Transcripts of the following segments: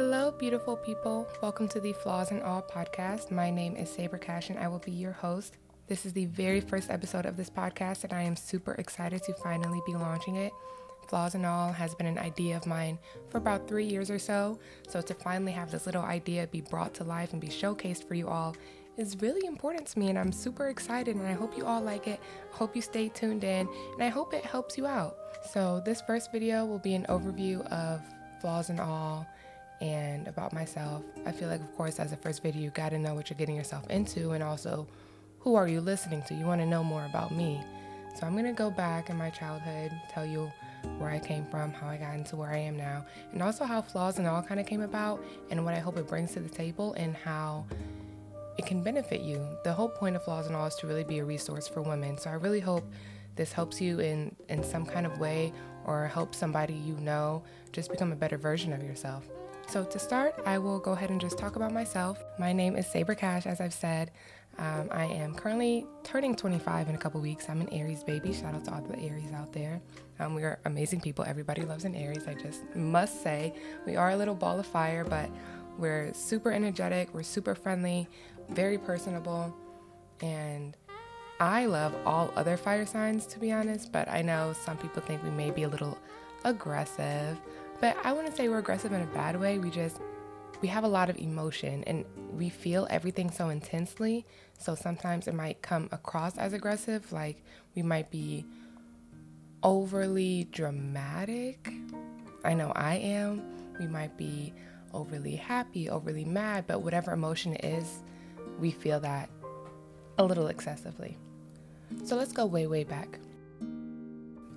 Hello, beautiful people. Welcome to the Flaws and All podcast. My name is Sabra Cash, and I will be your host. This is the very first episode of this podcast, and I am super excited to finally be launching it. Flaws and All has been an idea of mine for about three years or so. So, to finally have this little idea be brought to life and be showcased for you all is really important to me, and I'm super excited. And I hope you all like it. I hope you stay tuned in, and I hope it helps you out. So, this first video will be an overview of Flaws and All and about myself. I feel like, of course, as a first video, you got to know what you're getting yourself into, and also who are you listening to. You want to know more about me. So I'm gonna go back in my childhood, tell you where I came from, how I got into where I am now, and also how flaws and all kind of came about, and what I hope it brings to the table, and how it can benefit you. The whole point of flaws and all is to really be a resource for women. So I really hope this helps you in in some kind of way, or help somebody you know just become a better version of yourself. So, to start, I will go ahead and just talk about myself. My name is Sabra Cash, as I've said. Um, I am currently turning 25 in a couple weeks. I'm an Aries baby. Shout out to all the Aries out there. Um, we are amazing people. Everybody loves an Aries. I just must say, we are a little ball of fire, but we're super energetic, we're super friendly, very personable, and I love all other fire signs, to be honest, but I know some people think we may be a little aggressive. But I wouldn't say we're aggressive in a bad way. We just we have a lot of emotion and we feel everything so intensely. So sometimes it might come across as aggressive, like we might be overly dramatic. I know I am. We might be overly happy, overly mad, but whatever emotion it is, we feel that a little excessively. So let's go way, way back.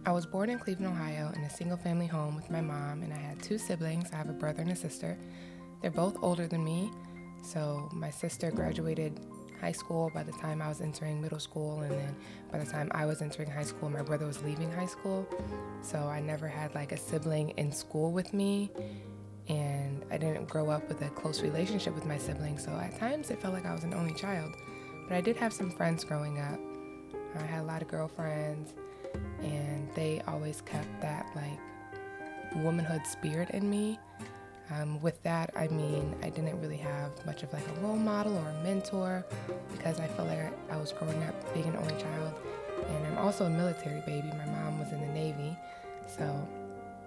I was born in Cleveland, Ohio, in a single family home with my mom, and I had two siblings. I have a brother and a sister. They're both older than me. So my sister graduated high school by the time I was entering middle school, and then by the time I was entering high school, my brother was leaving high school. So I never had like a sibling in school with me, and I didn't grow up with a close relationship with my siblings. So at times it felt like I was an only child. But I did have some friends growing up. I had a lot of girlfriends and they always kept that like womanhood spirit in me. Um, with that, I mean, I didn't really have much of like a role model or a mentor because I felt like I was growing up being an only child. And I'm also a military baby. My mom was in the Navy. So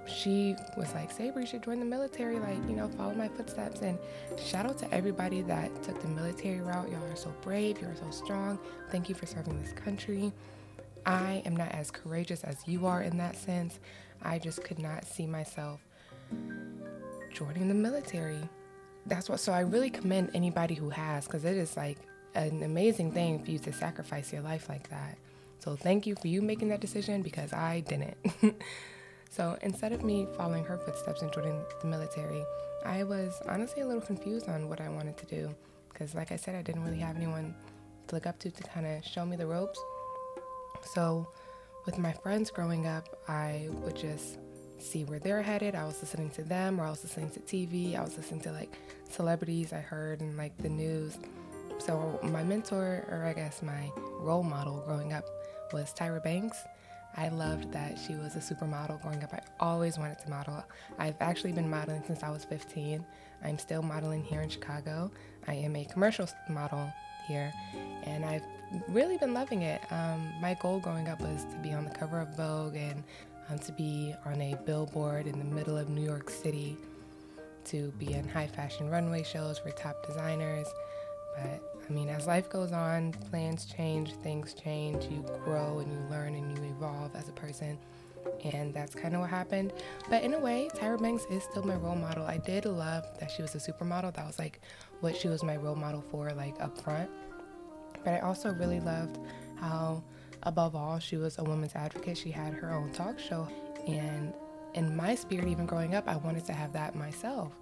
she was like, Sabra, you should join the military, like, you know, follow my footsteps. And shout out to everybody that took the military route. Y'all are so brave, you're so strong. Thank you for serving this country. I am not as courageous as you are in that sense. I just could not see myself joining the military. That's what, so I really commend anybody who has, because it is like an amazing thing for you to sacrifice your life like that. So thank you for you making that decision because I didn't. so instead of me following her footsteps and joining the military, I was honestly a little confused on what I wanted to do. Because, like I said, I didn't really have anyone to look up to to kind of show me the ropes. So, with my friends growing up, I would just see where they're headed. I was listening to them, or I was listening to TV. I was listening to like celebrities I heard and like the news. So, my mentor, or I guess my role model growing up, was Tyra Banks. I loved that she was a supermodel growing up. I always wanted to model. I've actually been modeling since I was 15. I'm still modeling here in Chicago. I am a commercial model here, and I've really been loving it. Um, my goal growing up was to be on the cover of Vogue and um, to be on a billboard in the middle of New York City, to be in high fashion runway shows for top designers. But I mean, as life goes on, plans change, things change, you grow and you learn and you evolve as a person. And that's kind of what happened. But in a way, Tyra Banks is still my role model. I did love that she was a supermodel. That was like what she was my role model for, like up front. But I also really loved how, above all, she was a woman's advocate. She had her own talk show. And in my spirit, even growing up, I wanted to have that myself.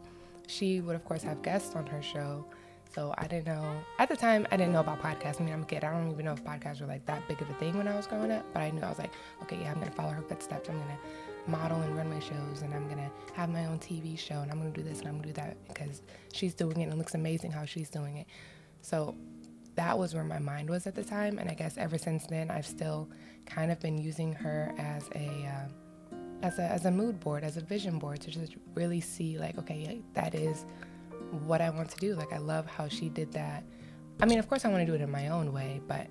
She would, of course, have guests on her show. So I didn't know, at the time, I didn't know about podcasts. I mean, I'm a kid. I don't even know if podcasts were like that big of a thing when I was growing up. But I knew I was like, okay, yeah, I'm to follow her footsteps. I'm to model and run my shows and I'm to have my own TV show and I'm to do this and I'm to do that because she's doing it and it looks amazing how she's doing it. So that was where my mind was at the time. And I guess ever since then, I've still kind of been using her as a uh, as a as a mood board, as a vision board to just really see like, okay, that is what I want to do. Like I love how she did that. I mean, of course I want to do it in my own way, but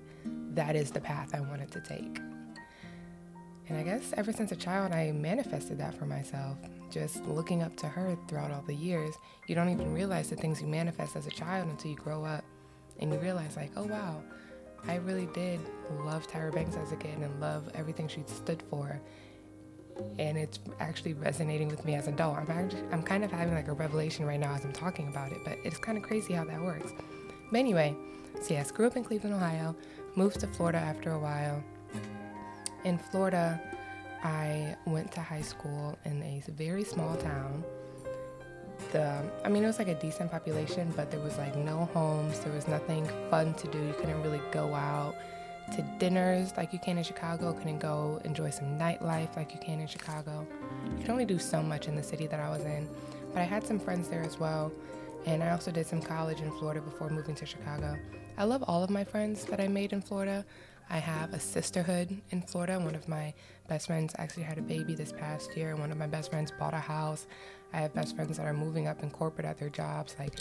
that is the path I wanted to take. And I guess ever since a child, I manifested that for myself. Just looking up to her throughout all the years, you don't even realize the things you manifest as a child until you grow up and you realize, like, oh wow, I really did love Tyra Banks as a kid and love everything she stood for. And it's actually resonating with me as an adult. I'm actually, I'm kind of having like a revelation right now as I'm talking about it, but it's kind of crazy how that works. But anyway, so yes, grew up in Cleveland, Ohio, moved to Florida after a while. In Florida, I went to high school in a very small town the I mean it was like a decent population, but there was like no homes, there was nothing fun to do. You couldn't really go out to dinners like you can in Chicago, couldn't go enjoy some nightlife like you can in Chicago. You can only do so much in the city that I was in. But I had some friends there as well. And I also did some college in Florida before moving to Chicago. I love all of my friends that I made in Florida. I have a sisterhood in Florida. One of my best friends actually had a baby this past year. One of my best friends bought a house. I have best friends that are moving up in corporate at their jobs. Like,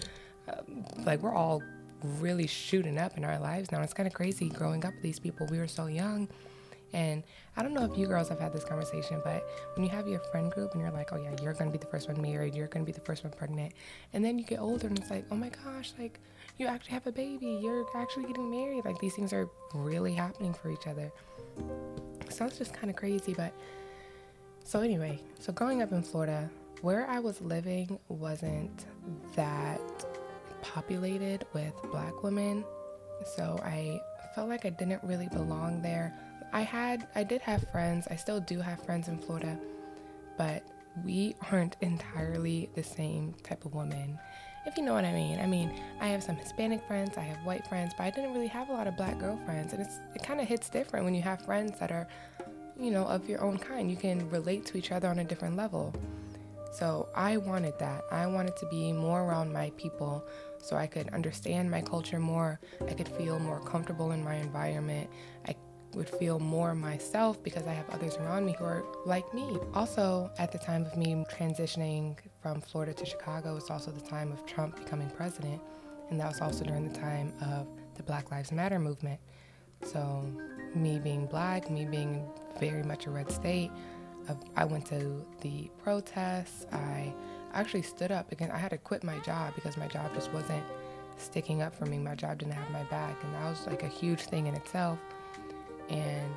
uh, like we're all really shooting up in our lives now. It's kind of crazy growing up with these people. We were so young. And I don't know if you girls have had this conversation, but when you have your friend group and you're like, oh yeah, you're gonna be the first one married, you're gonna be the first one pregnant, and then you get older and it's like, oh my gosh, like you actually have a baby, you're actually getting married. Like these things are really happening for each other. So it's just kind of crazy, but so anyway, so growing up in Florida, where I was living wasn't that populated with black women. So I felt like I didn't really belong there. I had I did have friends. I still do have friends in Florida, but we aren't entirely the same type of woman. If you know what I mean. I mean, I have some Hispanic friends, I have white friends, but I didn't really have a lot of black girlfriends. And it's it kind of hits different when you have friends that are, you know, of your own kind. You can relate to each other on a different level. So I wanted that. I wanted to be more around my people so I could understand my culture more. I could feel more comfortable in my environment. I would feel more myself because I have others around me who are like me. Also, at the time of me transitioning from Florida to Chicago, it's also the time of Trump becoming president. And that was also during the time of the Black Lives Matter movement. So, me being black, me being very much a red state, I went to the protests. I actually stood up again. I had to quit my job because my job just wasn't sticking up for me. My job didn't have my back, and that was like a huge thing in itself. And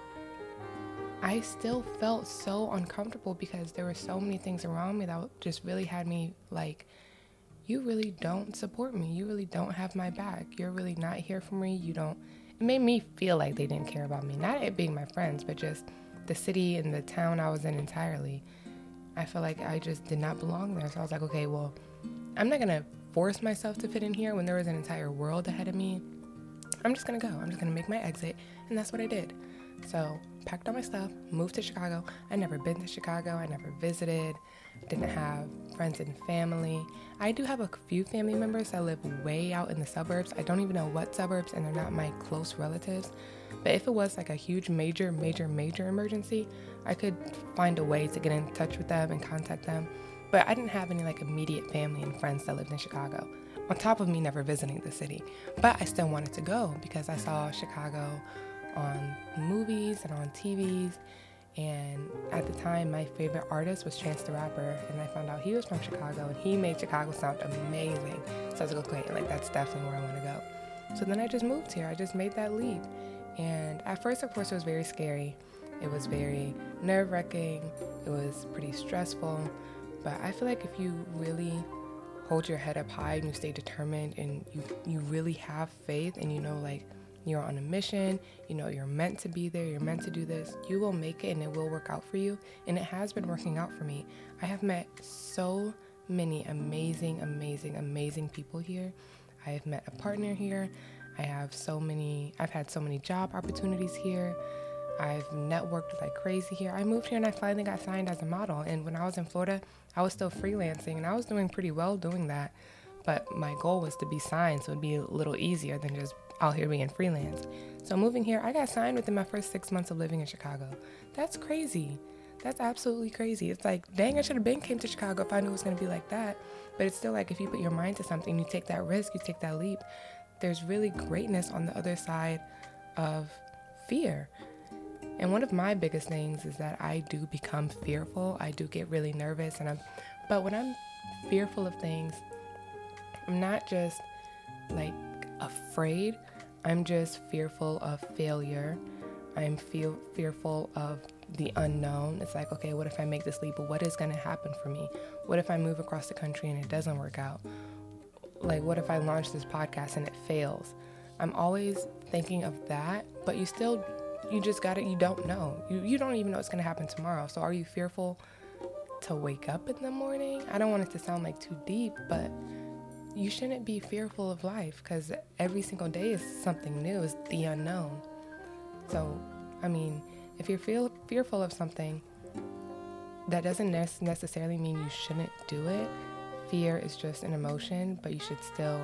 I still felt so uncomfortable because there were so many things around me that just really had me like, you really don't support me. You really don't have my back. You're really not here for me. You don't. It made me feel like they didn't care about me. Not it being my friends, but just the city and the town I was in entirely. I felt like I just did not belong there. So I was like, okay, well, I'm not gonna force myself to fit in here when there was an entire world ahead of me. I'm just gonna go. I'm just gonna make my exit. And that's what I did. So packed all my stuff, moved to Chicago. I never been to Chicago. I never visited. Didn't have friends and family. I do have a few family members that live way out in the suburbs. I don't even know what suburbs, and they're not my close relatives. But if it was like a huge, major, major, major emergency, I could find a way to get in touch with them and contact them. But I didn't have any like immediate family and friends that lived in Chicago, on top of me never visiting the city. But I still wanted to go because I saw Chicago on movies and on TVs. And at the time, my favorite artist was Chance the Rapper, and I found out he was from Chicago, and he made Chicago sound amazing. So I was like, okay, like that's definitely where I want to go. So then I just moved here. I just made that leap, and at first, of course, it was very scary. It was very nerve wracking. It was pretty stressful. But I feel like if you really hold your head up high and you stay determined and you, you really have faith and you know, like, you're on a mission, you know, you're meant to be there, you're meant to do this, you will make it and it will work out for you. And it has been working out for me. I have met so many amazing, amazing, amazing people here. I have met a partner here. I have so many, I've had so many job opportunities here. I've networked like crazy here. I moved here and I finally got signed as a model. And when I was in Florida, I was still freelancing and I was doing pretty well doing that. But my goal was to be signed so it'd be a little easier than just out here being freelance. So moving here, I got signed within my first six months of living in Chicago. That's crazy. That's absolutely crazy. It's like, dang, I should have been came to Chicago if I knew it was to be like that. But it's still like if you put your mind to something, you take that risk, you take that leap. There's really greatness on the other side of fear. And one of my biggest things is that I do become fearful. I do get really nervous and I'm but when I'm fearful of things, I'm not just like afraid. I'm just fearful of failure. I'm feel fearful of the unknown. It's like, okay, what if I make this leap? What is going to happen for me? What if I move across the country and it doesn't work out? Like, what if I launch this podcast and it fails? I'm always thinking of that, but you still, you just got it. You don't know. You, you don't even know what's going to happen tomorrow. So, are you fearful to wake up in the morning? I don't want it to sound like too deep, but you shouldn't be fearful of life because every single day is something new, is the unknown. So, I mean, if you're feel, fearful of something, that doesn't necessarily mean you shouldn't do it. Fear is just an emotion, but you should still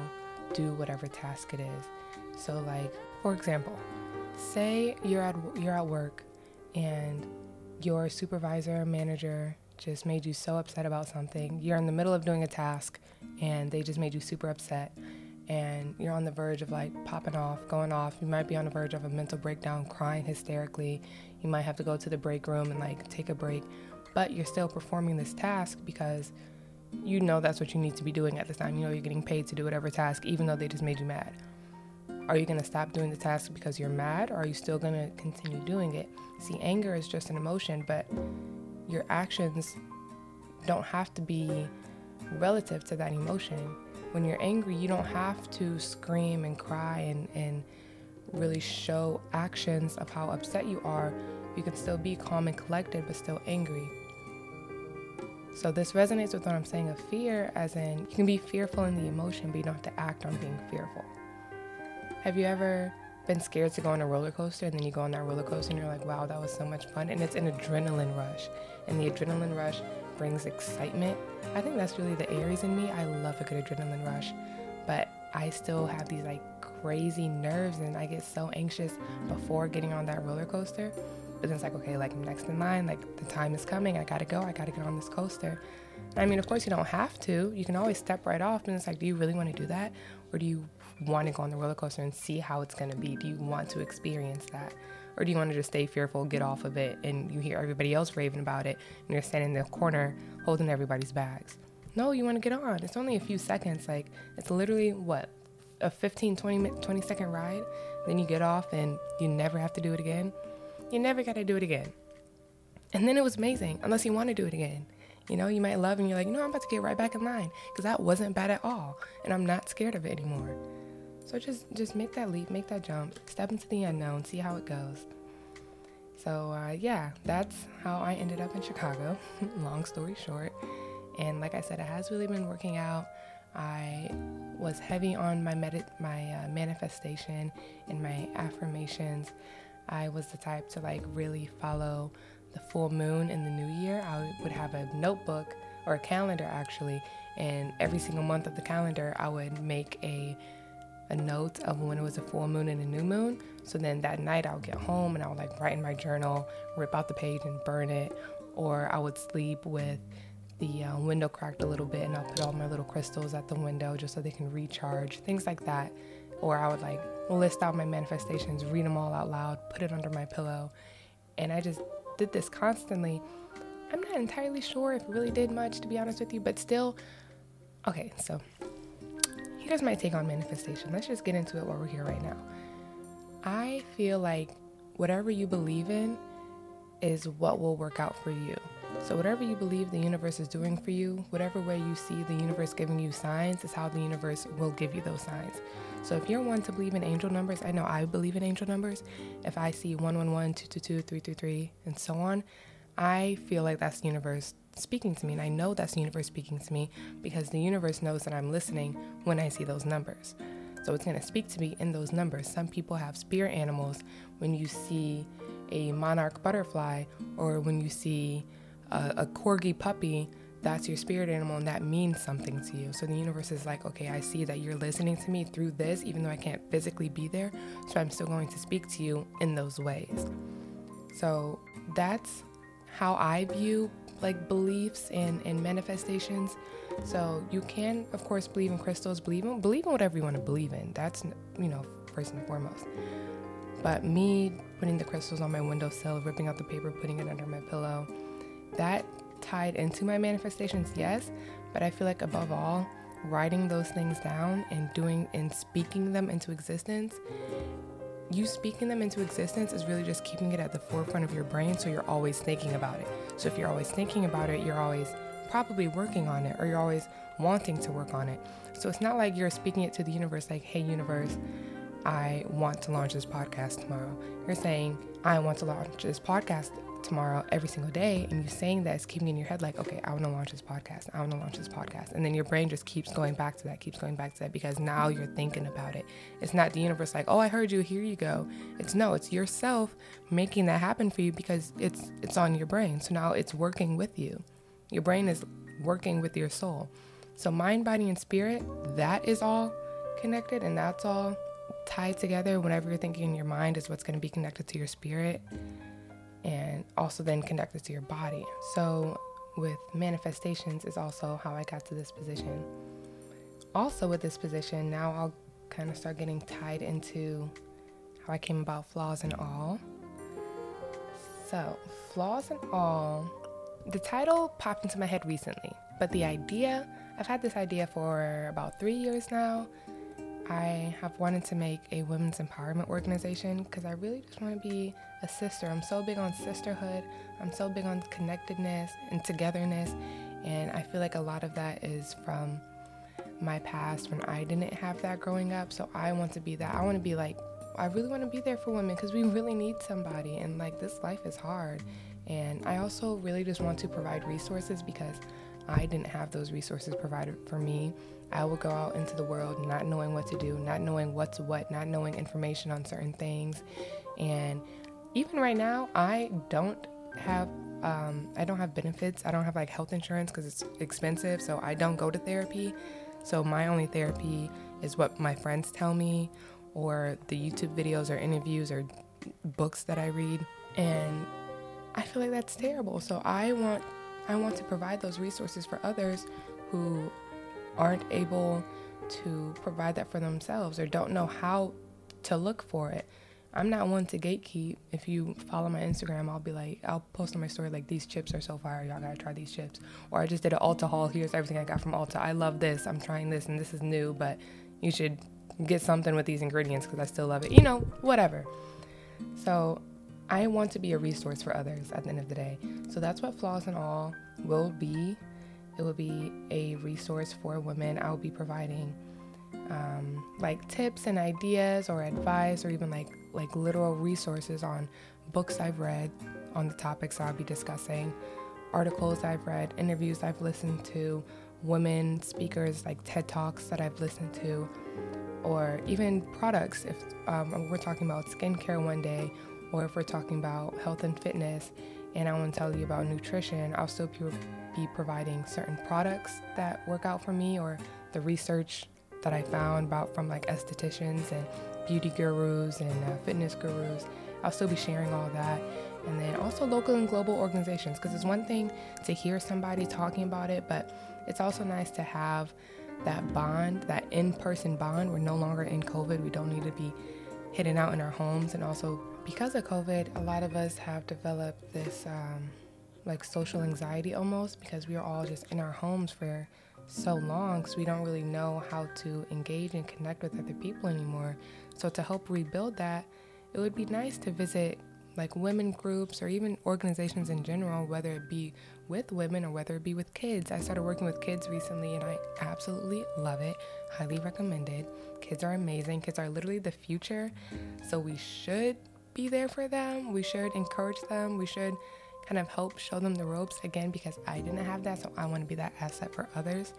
do whatever task it is. So, like, for example, say you're at you're at work and your supervisor, manager just made you so upset about something. You're in the middle of doing a task and they just made you super upset and you're on the verge of like popping off, going off. You might be on the verge of a mental breakdown, crying hysterically. You might have to go to the break room and like take a break, but you're still performing this task because you know that's what you need to be doing at this time. You know you're getting paid to do whatever task, even though they just made you mad. Are you going to stop doing the task because you're mad, or are you still going to continue doing it? See, anger is just an emotion, but your actions don't have to be relative to that emotion. When you're angry, you don't have to scream and cry and, and really show actions of how upset you are. You can still be calm and collected, but still angry. So, this resonates with what I'm saying of fear, as in you can be fearful in the emotion, but you don't have to act on being fearful. Have you ever been scared to go on a roller coaster and then you go on that roller coaster and you're like, wow, that was so much fun? And it's an adrenaline rush. And the adrenaline rush brings excitement. I think that's really the Aries in me. I love a good adrenaline rush, but I still have these like crazy nerves and I get so anxious before getting on that roller coaster. But then it's like, okay, like I'm next in line, like the time is coming, I gotta go, I gotta get on this coaster. I mean, of course, you don't have to. You can always step right off, and it's like, do you really want to do that? Or do you want to go on the roller coaster and see how it's gonna be? Do you want to experience that? Or do you want to just stay fearful, get off of it, and you hear everybody else raving about it, and you're standing in the corner holding everybody's bags? No, you want to get on. It's only a few seconds. Like, it's literally what, a 15, 20, 20 second ride? Then you get off and you never have to do it again. You never got to do it again. And then it was amazing, unless you want to do it again. You know, you might love and you're like, you know, I'm about to get right back in line because that wasn't bad at all. And I'm not scared of it anymore. So just just make that leap, make that jump, step into the unknown, see how it goes. So uh, yeah, that's how I ended up in Chicago. Long story short, and like I said, it has really been working out. I was heavy on my med- my uh, manifestation and my affirmations. I was the type to like really follow the full moon in the new year. I would have a notebook or a calendar actually, and every single month of the calendar, I would make a a note of when it was a full moon and a new moon. So then that night I would get home and I would like write in my journal, rip out the page and burn it, or I would sleep with the uh, window cracked a little bit and I'll put all my little crystals at the window just so they can recharge, things like that. Or I would like list out my manifestations, read them all out loud, put it under my pillow. And I just did this constantly. I'm not entirely sure if it really did much, to be honest with you, but still, okay, so here's my take on manifestation. Let's just get into it while we're here right now. I feel like whatever you believe in is what will work out for you. So, whatever you believe the universe is doing for you, whatever way you see the universe giving you signs, is how the universe will give you those signs. So, if you're one to believe in angel numbers, I know I believe in angel numbers. If I see 111, 222, 333, and so on, I feel like that's the universe speaking to me. And I know that's the universe speaking to me because the universe knows that I'm listening when I see those numbers. So it's going to speak to me in those numbers. Some people have spirit animals when you see a monarch butterfly or when you see a, a corgi puppy. That's your spirit animal, and that means something to you. So the universe is like, okay, I see that you're listening to me through this, even though I can't physically be there. So I'm still going to speak to you in those ways. So that's how I view like beliefs and, and manifestations. So you can, of course, believe in crystals, believe in believe in whatever you want to believe in. That's you know first and foremost. But me putting the crystals on my windowsill, ripping out the paper, putting it under my pillow, that tied into my manifestations, yes. But I feel like above all, writing those things down and doing and speaking them into existence you speaking them into existence is really just keeping it at the forefront of your brain so you're always thinking about it. So if you're always thinking about it, you're always probably working on it or you're always wanting to work on it. So it's not like you're speaking it to the universe like, hey, universe, I want to launch this podcast tomorrow. You're saying, I want to launch this podcast tomorrow every single day and you saying that is keeping in your head like okay i want to launch this podcast i want to launch this podcast and then your brain just keeps going back to that keeps going back to that because now you're thinking about it. It's not the universe like oh i heard you here you go. It's no it's yourself making that happen for you because it's it's on your brain. So now it's working with you. Your brain is working with your soul. So mind body and spirit that is all connected and that's all tied together whenever you're thinking in your mind is what's going to be connected to your spirit and also then connected to your body. So, with manifestations, is also how I got to this position. Also, with this position, now I'll kind of start getting tied into how I came about flaws and all. So, flaws and all, the title popped into my head recently, but the idea, I've had this idea for about three years now. I have wanted to make a women's empowerment organization because I really just want to be a sister. I'm so big on sisterhood. I'm so big on connectedness and togetherness. And I feel like a lot of that is from my past when I didn't have that growing up. So I want to be that. I want to be like, I really want to be there for women because we really need somebody. And like, this life is hard. And I also really just want to provide resources because I didn't have those resources provided for me. I would go out into the world not knowing what to do, not knowing what's what, not knowing information on certain things. And even right now, I don't have um, I don't have benefits. I don't have like health insurance because it's expensive. So I don't go to therapy. So my only therapy is what my friends tell me, or the YouTube videos or interviews or books that I read. And I feel like that's terrible. So I want I want to provide those resources for others who aren't able to provide that for themselves or don't know how to look for it. I'm not one to gatekeep. If you follow my Instagram, I'll be like, I'll post on my story like these chips are so fire. Y'all gotta try these chips. Or I just did an Ulta haul. Here's everything I got from Ulta. I love this. I'm trying this and this is new, but you should get something with these ingredients because I still love it. You know, whatever. So I want to be a resource for others at the end of the day. So that's what Flaws and All will be. It will be a resource for women. I will be providing um, like tips and ideas or advice or even like like literal resources on books I've read on the topics I'll be discussing, articles I've read, interviews I've listened to, women speakers like TED Talks that I've listened to, or even products. If um, we're talking about skincare one day, or if we're talking about health and fitness, and I want to tell you about nutrition, I'll still be providing certain products that work out for me or the research that I found about from like estheticians and beauty gurus and uh, fitness gurus. I'll still be sharing all that. And then also local and global organizations, because it's one thing to hear somebody talking about it, but it's also nice to have that bond, that in person bond. We're no longer in COVID. We don't need to be hidden out in our homes. And also, because of COVID, a lot of us have developed this um, like social anxiety almost because we are all just in our homes for so long because we don't really know how to engage and connect with other people anymore. So, to help rebuild that, it would be nice to visit like women groups or even organizations in general, whether it be with women or whether it be with kids. I started working with kids recently and I absolutely love it. Highly recommended. Kids are amazing. Kids are literally the future. So we should be there for them. We should encourage them. We should kind of help show them the ropes again because I didn't have that, so I want to be that asset for others.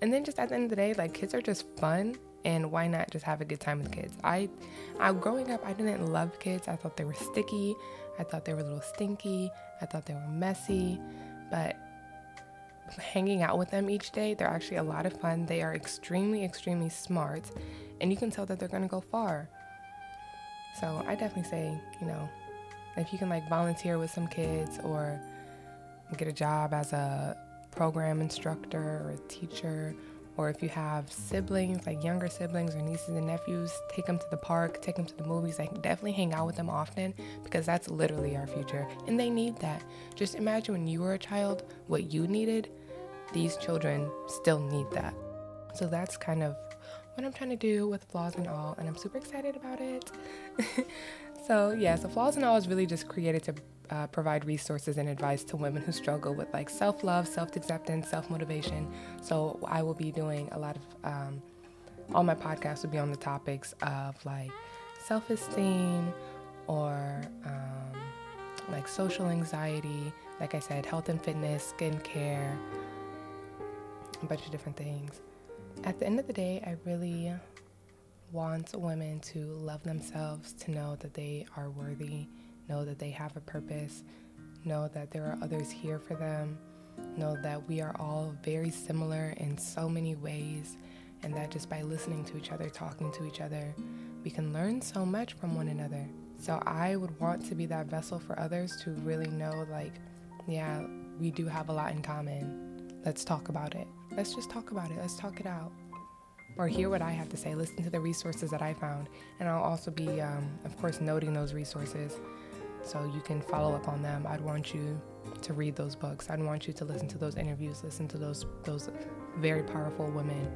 And then just at the end of the day, like kids are just fun and why not just have a good time with kids? I I growing up I didn't love kids. I thought they were sticky. I thought they were a little stinky. I thought they were messy. But hanging out with them each day, they're actually a lot of fun. They are extremely, extremely smart, and you can tell that they're gonna go far. So I definitely say, you know, if you can like volunteer with some kids or get a job as a program instructor or a teacher or if you have siblings, like younger siblings or nieces and nephews, take them to the park, take them to the movies. Like, definitely hang out with them often because that's literally our future. And they need that. Just imagine when you were a child, what you needed. These children still need that. So, that's kind of what I'm trying to do with Flaws and All, and I'm super excited about it. so, yeah, so Flaws and All is really just created to uh, provide resources and advice to women who struggle with like self love, self acceptance, self motivation. So I will be doing a lot of, um, all my podcasts will be on the topics of like self esteem or um, like social anxiety, like I said, health and fitness, skincare, a bunch of different things. At the end of the day, I really want women to love themselves, to know that they are worthy know that they have a purpose, know that there are others here for them, know that we are all very similar in so many ways, and that just by listening to each other, talking to each other, we can learn so much from one another. So I would want to be that vessel for others to really know, like, yeah, we do have a lot in common. Let's talk about it. Let's just talk about it. Let's talk it out. Or hear what I have to say. Listen to the resources that I found. And I'll also be, um, of course, noting those resources so you can follow up on them. I'd want you to read those books. I'd want you to listen to those interviews, listen to those those very powerful women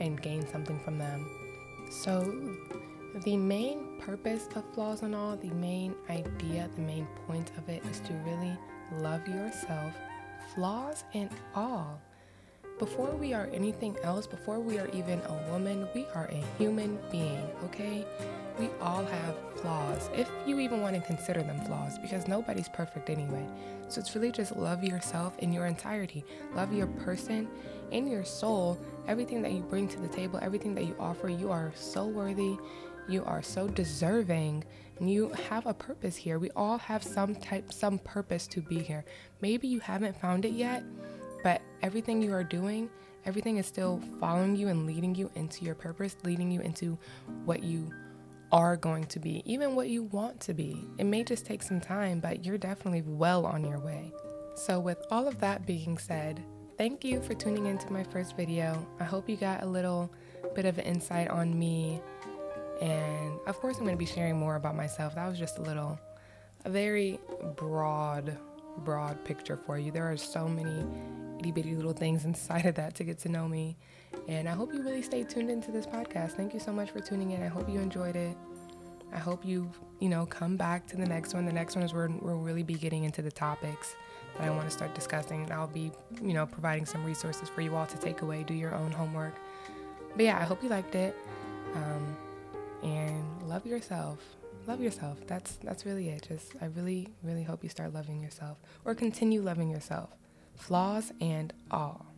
and gain something from them. So the main purpose of flaws and all, the main idea, the main point of it is to really love yourself, flaws and all. Before we are anything else, before we are even a woman, we are a human being, okay? we all have flaws, if you even want to consider them flaws, because nobody's perfect anyway. So it's really just love yourself in your entirety, love your person in your soul, everything that you bring to the table, everything that you offer. You are so worthy, you are so deserving, and you have a purpose here. We all have some type, some purpose to be here. Maybe you haven't found it yet, but everything you are doing everything is still following you and leading you into your purpose, leading you into what you are going to be, even what you want to be. It may just take some time, but you're definitely well on your way. So, with all of that being said, thank you for tuning into my first video. I hope you got a little bit of insight on me. And of course, I'm going to be sharing more about myself. That was just a little, a very broad, broad picture for you. There are so many itty bitty little things inside of that to get to know me. And I hope you really stay tuned into this podcast. Thank you so much for tuning in. I hope you enjoyed it. I hope you, you know, come back to the next one. The next one is where we'll really be getting into the topics that I want to start discussing. And I'll be, you know, providing some resources for you all to take away, do your own homework. But yeah, I hope you liked it. Um, and love yourself. Love yourself. That's that's really it. Just I really, really hope you start loving yourself or continue loving yourself. Flaws and all.